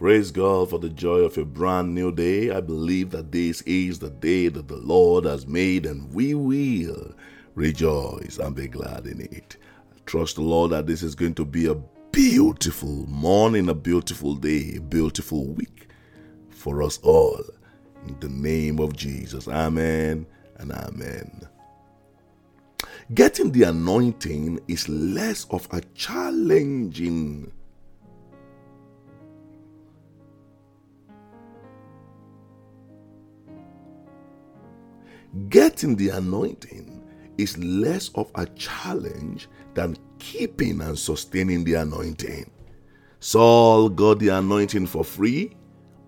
Praise God for the joy of a brand new day. I believe that this is the day that the Lord has made, and we will rejoice and be glad in it. I trust the Lord that this is going to be a beautiful morning, a beautiful day, a beautiful week for us all. In the name of Jesus. Amen and amen. Getting the anointing is less of a challenging Getting the anointing is less of a challenge than keeping and sustaining the anointing. Saul got the anointing for free,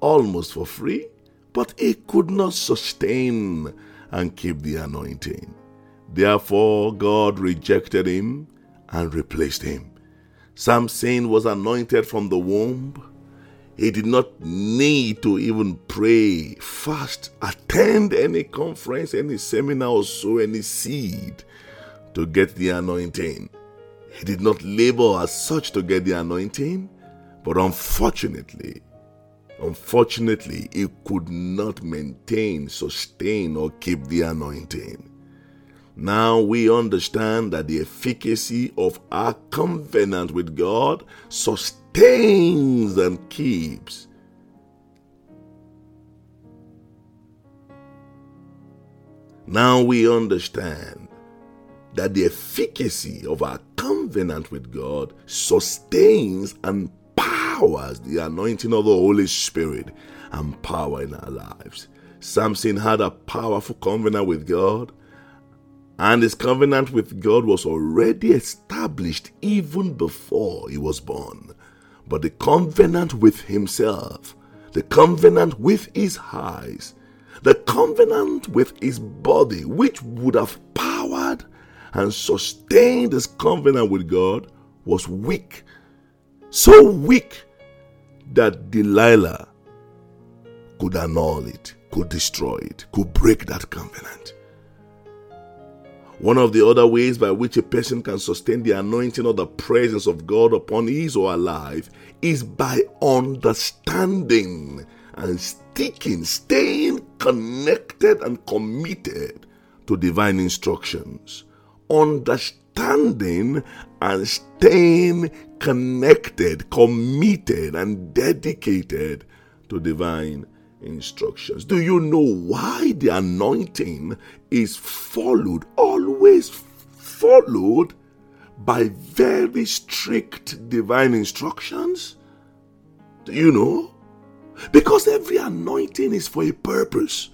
almost for free, but he could not sustain and keep the anointing. Therefore, God rejected him and replaced him. Samson was anointed from the womb. He did not need to even pray, fast, attend any conference, any seminar, or sow any seed to get the anointing. He did not labor as such to get the anointing, but unfortunately, unfortunately, he could not maintain, sustain, or keep the anointing. Now we understand that the efficacy of our covenant with God sustains and keeps. Now we understand that the efficacy of our covenant with God sustains and powers the anointing of the Holy Spirit and power in our lives. Samson had a powerful covenant with God and his covenant with God was already established even before he was born. But the covenant with himself, the covenant with his eyes, the covenant with his body, which would have powered and sustained his covenant with God, was weak. So weak that Delilah could annul it, could destroy it, could break that covenant. One of the other ways by which a person can sustain the anointing or the presence of God upon his or her life is by understanding and sticking, staying connected and committed to divine instructions. Understanding and staying connected, committed, and dedicated to divine instructions. Do you know why the anointing is followed, always followed by very strict divine instructions? Do you know? Because every anointing is for a purpose.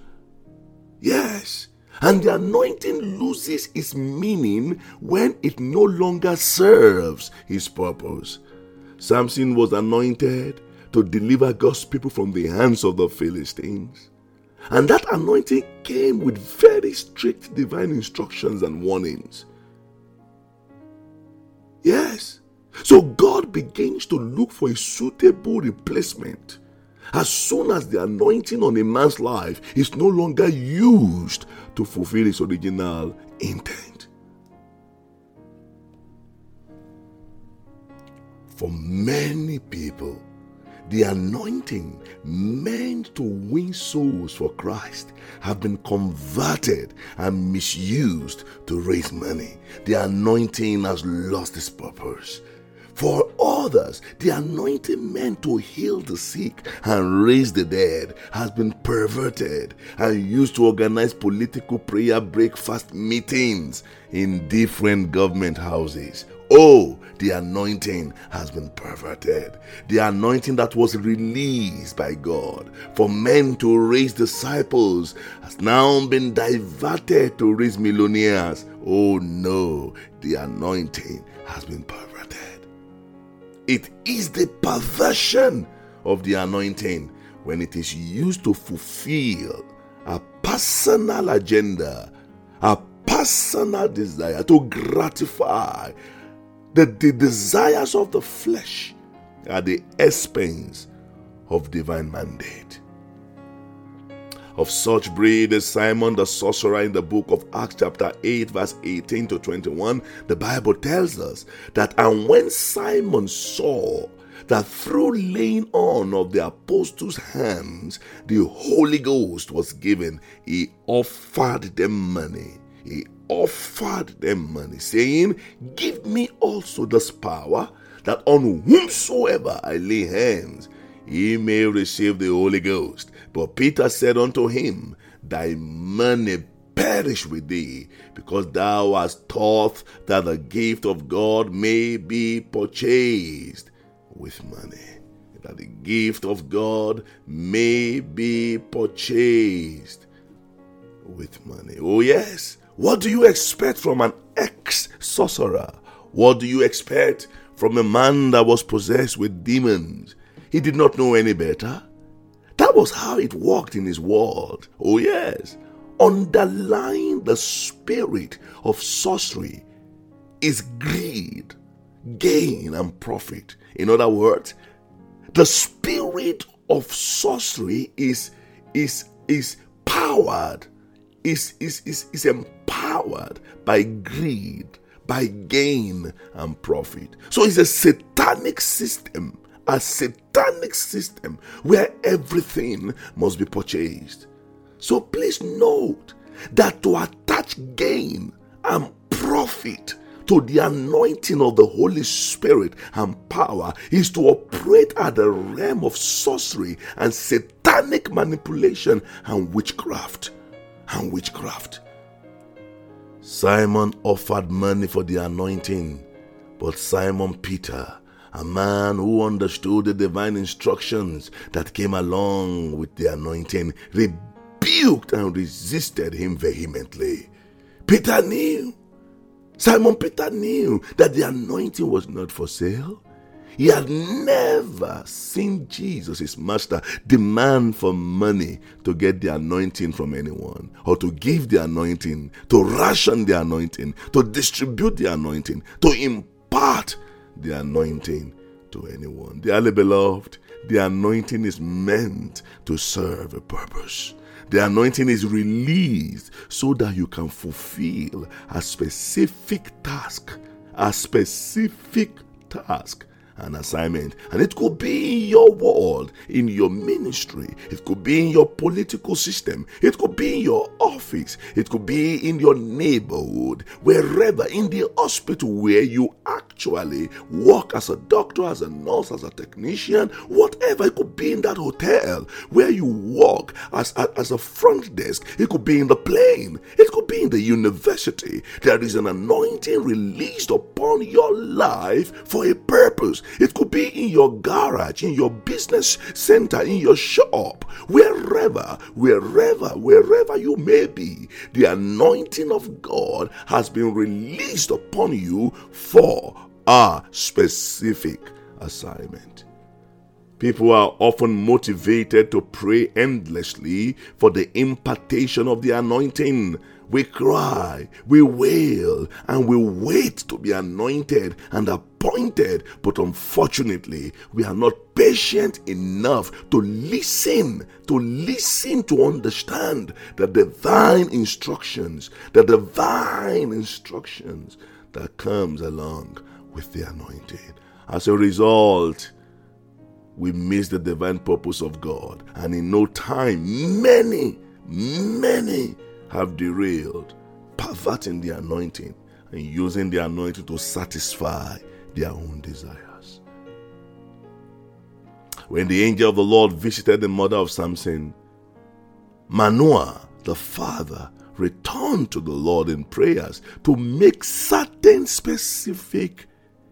Yes. And the anointing loses its meaning when it no longer serves his purpose. Samson was anointed to deliver God's people from the hands of the Philistines. And that anointing came with very strict divine instructions and warnings. Yes. So God begins to look for a suitable replacement as soon as the anointing on a man's life is no longer used to fulfill its original intent. For many people, the anointing meant to win souls for Christ have been converted and misused to raise money. The anointing has lost its purpose. For others, the anointing meant to heal the sick and raise the dead has been perverted and used to organize political prayer breakfast meetings in different government houses Oh, the anointing has been perverted. The anointing that was released by God for men to raise disciples has now been diverted to raise millionaires. Oh no, the anointing has been perverted. It is the perversion of the anointing when it is used to fulfill a personal agenda, a personal desire to gratify that the desires of the flesh are the expense of divine mandate. Of such breed is Simon the sorcerer in the book of Acts, chapter 8, verse 18 to 21. The Bible tells us that, and when Simon saw that through laying on of the apostles' hands, the Holy Ghost was given. He offered them money. He offered them money, saying, Give me also this power, that on whomsoever I lay hands, he may receive the Holy Ghost. But Peter said unto him, Thy money perish with thee, because thou hast taught that the gift of God may be purchased with money. That the gift of God may be purchased with money. Oh, yes. What do you expect from an ex sorcerer? What do you expect from a man that was possessed with demons? He did not know any better. That was how it worked in his world. Oh, yes. Underlying the spirit of sorcery is greed, gain, and profit. In other words, the spirit of sorcery is is is powered, is is is, is empowered by greed, by gain and profit. So it's a satanic system, a satanic system where everything must be purchased. So please note that to attach gain and profit to the anointing of the Holy Spirit and power is to operate at the realm of sorcery and satanic manipulation and witchcraft. And witchcraft. Simon offered money for the anointing, but Simon Peter, a man who understood the divine instructions that came along with the anointing, rebuked and resisted him vehemently. Peter knew Simon Peter knew that the anointing was not for sale. He had never seen Jesus, his master, demand for money to get the anointing from anyone, or to give the anointing, to ration the anointing, to distribute the anointing, to impart the anointing to anyone. Dearly beloved, the anointing is meant to serve a purpose. The anointing is released so that you can fulfill a specific task, a specific task an assignment. And it could be in your world, in your ministry, it could be in your political system, it could be in your office, it could be in your neighborhood, wherever, in the hospital where you actually work as a doctor, as a nurse, as a technician, whatever. It could be in that hotel where you work as, as, as a front desk, it could be in the plane, it could be in the university. There is an anointing released upon your life for a purpose. It could be in your garage, in your business center, in your shop, wherever, wherever, wherever you may be. The anointing of God has been released upon you for a specific assignment. People are often motivated to pray endlessly for the impartation of the anointing we cry, we wail, and we wait to be anointed and appointed. But unfortunately, we are not patient enough to listen, to listen to understand the divine instructions, the divine instructions that comes along with the anointing. As a result, we miss the divine purpose of God, and in no time, many, many have derailed, perverting the anointing and using the anointing to satisfy their own desires. When the angel of the Lord visited the mother of Samson, Manoah, the father, returned to the Lord in prayers to make certain specific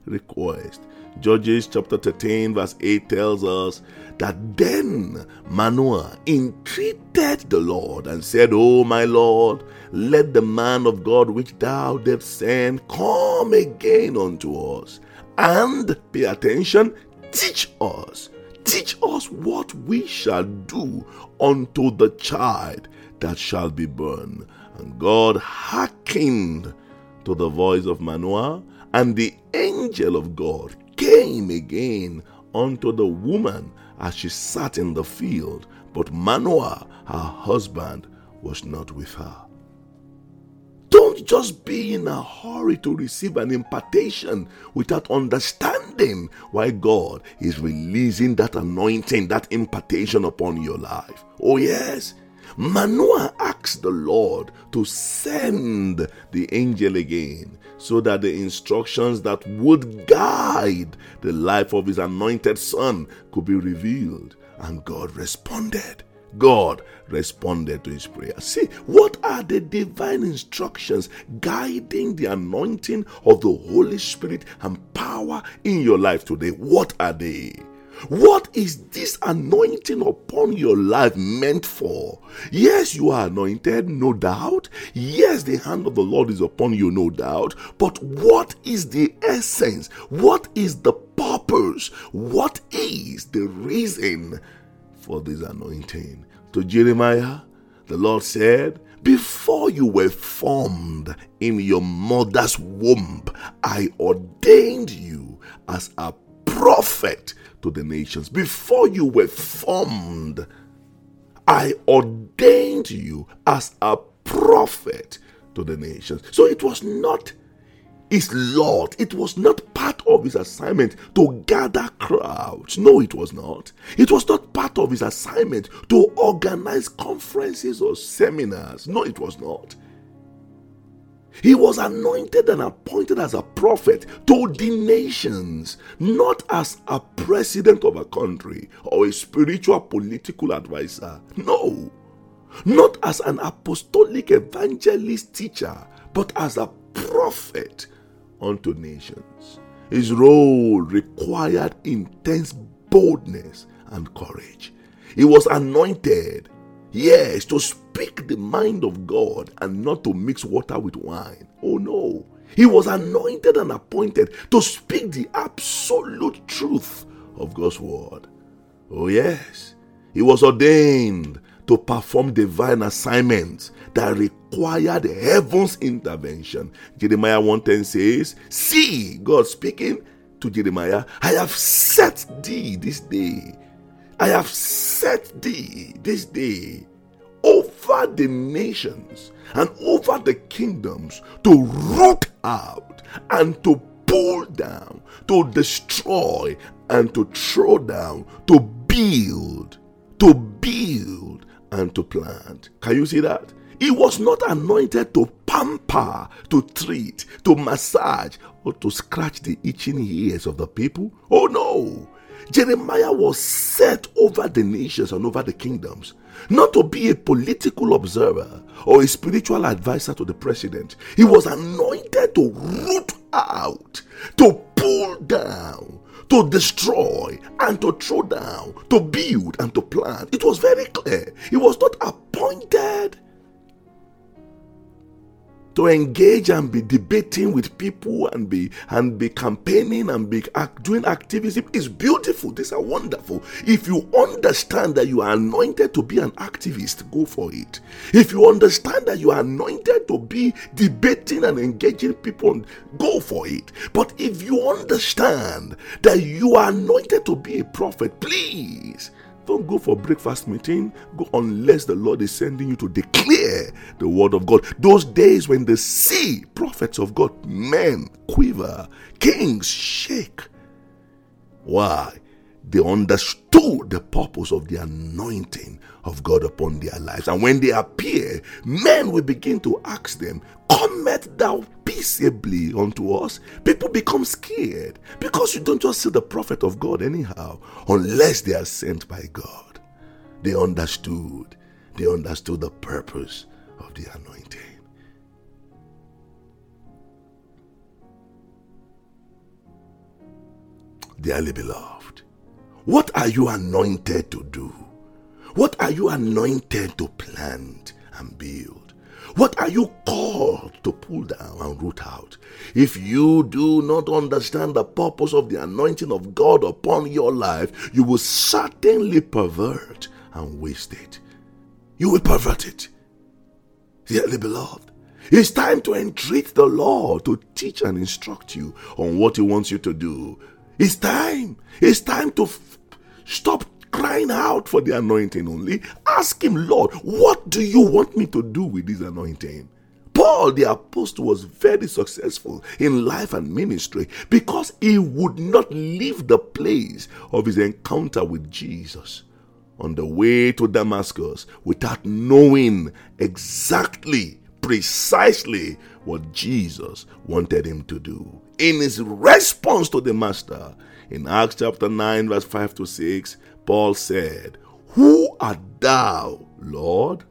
requests. Judges chapter 13, verse 8 tells us that then Manoah entreated the Lord and said, O my Lord, let the man of God which thou didst send come again unto us. And pay attention, teach us, teach us what we shall do unto the child that shall be born. And God hearkened to the voice of Manoah, and the angel of God came again unto the woman as she sat in the field, but Manoah, her husband, was not with her. Don't just be in a hurry to receive an impartation without understanding why God is releasing that anointing, that impartation upon your life. Oh, yes. Manoah asked the Lord to send the angel again so that the instructions that would guide the life of his anointed son could be revealed. And God responded. God responded to his prayer. See, what are the divine instructions guiding the anointing of the Holy Spirit and power in your life today? What are they? What is this anointing upon your life meant for? Yes, you are anointed, no doubt. Yes, the hand of the Lord is upon you, no doubt. But what is the essence? What is the purpose? What is the reason for this anointing? To Jeremiah, the Lord said, Before you were formed in your mother's womb, I ordained you as a prophet to the nations. Before you were formed, I ordained you as a prophet to the nations. So it was not his Lord. It was not part of his assignment to gather crowds. No, it was not. It was not part of his assignment to organize conferences or seminars. No, it was not. He was anointed and appointed as a prophet to the nations, not as a president of a country or a spiritual political advisor. No, not as an apostolic evangelist teacher, but as a prophet unto nations. His role required intense boldness and courage. He was anointed Yes, to speak the mind of God and not to mix water with wine. Oh no. He was anointed and appointed to speak the absolute truth of God's word. Oh, yes. He was ordained to perform divine assignments that required heaven's intervention. Jeremiah 1:10 says, "See, God speaking to Jeremiah, I have set thee this day I have set thee this day over the nations and over the kingdoms to root out and to pull down, to destroy and to throw down, to build, to build and to plant. Can you see that? He was not anointed to pamper, to treat, to massage, or to scratch the itching ears of the people. Oh no! Jeremiah was set over the nations and over the kingdoms, not to be a political observer or a spiritual advisor to the president. He was anointed to root out, to pull down, to destroy and to throw down, to build and to plant. It was very clear. He was not appointed to engage and be debating with people and be and be campaigning and be act, doing activism is beautiful. These are wonderful. If you understand that you are anointed to be an activist, go for it. If you understand that you are anointed to be debating and engaging people, go for it. But if you understand that you are anointed to be a prophet, please don't go for breakfast meeting. Go unless the Lord is sending you to declare the word of God. Those days when the sea, prophets of God, men quiver, kings shake. Why? They understood the purpose of the anointing of God upon their lives. And when they appear, men will begin to ask them, Cometh thou peaceably unto us? People become scared because you don't just see the prophet of God anyhow, unless they are sent by God. They understood. They understood the purpose of the anointing. Dearly beloved, what are you anointed to do? What are you anointed to plant and build? What are you called to pull down and root out? If you do not understand the purpose of the anointing of God upon your life, you will certainly pervert and waste it. You will pervert it. Dearly beloved, it's time to entreat the Lord to teach and instruct you on what He wants you to do. It's time. It's time to stop crying out for the anointing only. Ask Him, Lord, what do you want me to do with this anointing? Paul the apostle was very successful in life and ministry because he would not leave the place of his encounter with Jesus on the way to Damascus without knowing exactly, precisely what Jesus wanted him to do. In his response to the Master, in Acts chapter 9, verse 5 to 6, Paul said, Who art thou, Lord?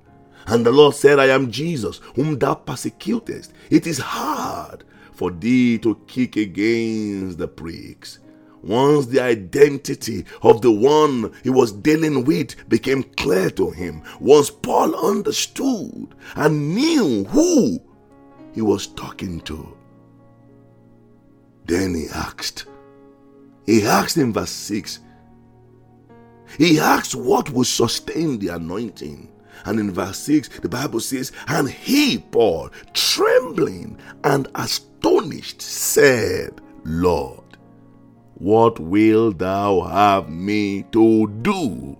And the Lord said, I am Jesus, whom thou persecutest. It is hard for thee to kick against the pricks. Once the identity of the one he was dealing with became clear to him, once Paul understood and knew who he was talking to, then he asked. He asked in verse 6. He asked what would sustain the anointing. And in verse 6, the Bible says, And he, Paul, trembling and astonished, said, Lord, what wilt thou have me to do?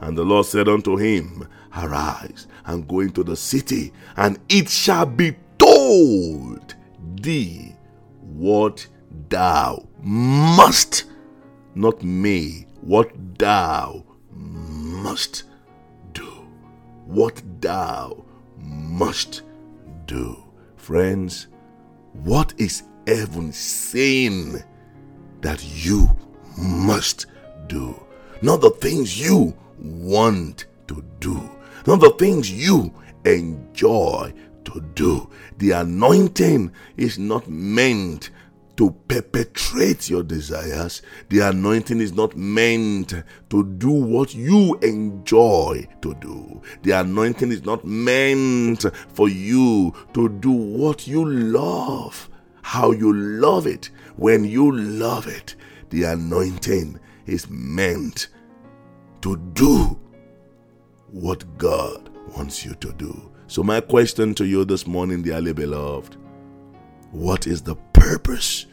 And the Lord said unto him, Arise and go into the city, and it shall be told thee what thou must, not may, what thou must do. What thou must do. Friends, what is heaven saying? that you must do. Not the things you want to do. Not the things you enjoy to do. The anointing is not meant to perpetrate your desires. The anointing is not meant to do what you enjoy to do. The anointing is not meant for you to do what you love, how you love it, when you love it, the anointing is meant to do what God wants you to do. So, my question to you this morning, dearly beloved, what is the purpose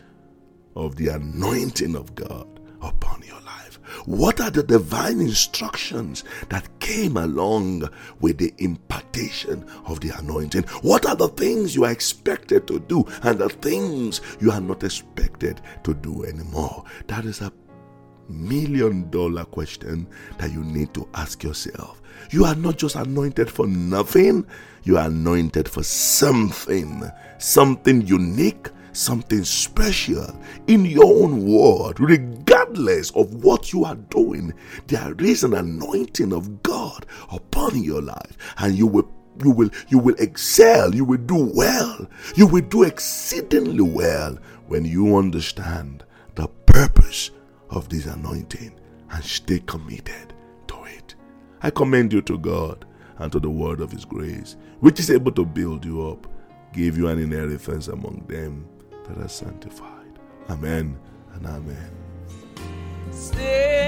of the anointing of God upon your life? What are the divine instructions that came along with the impartation of the anointing? What are the things you are expected to do and the things you are not expected to do anymore? That is a million dollar question that you need to ask yourself. You are not just anointed for nothing, you are anointed for something, something unique, something special in your own word, regardless of what you are doing. There is an anointing of God upon your life, and you will you will you will excel you will do well you will do exceedingly well when you understand the purpose of this anointing and stay committed to it i commend you to god and to the word of his grace which is able to build you up give you an inheritance among them that are sanctified. Amen and amen. Since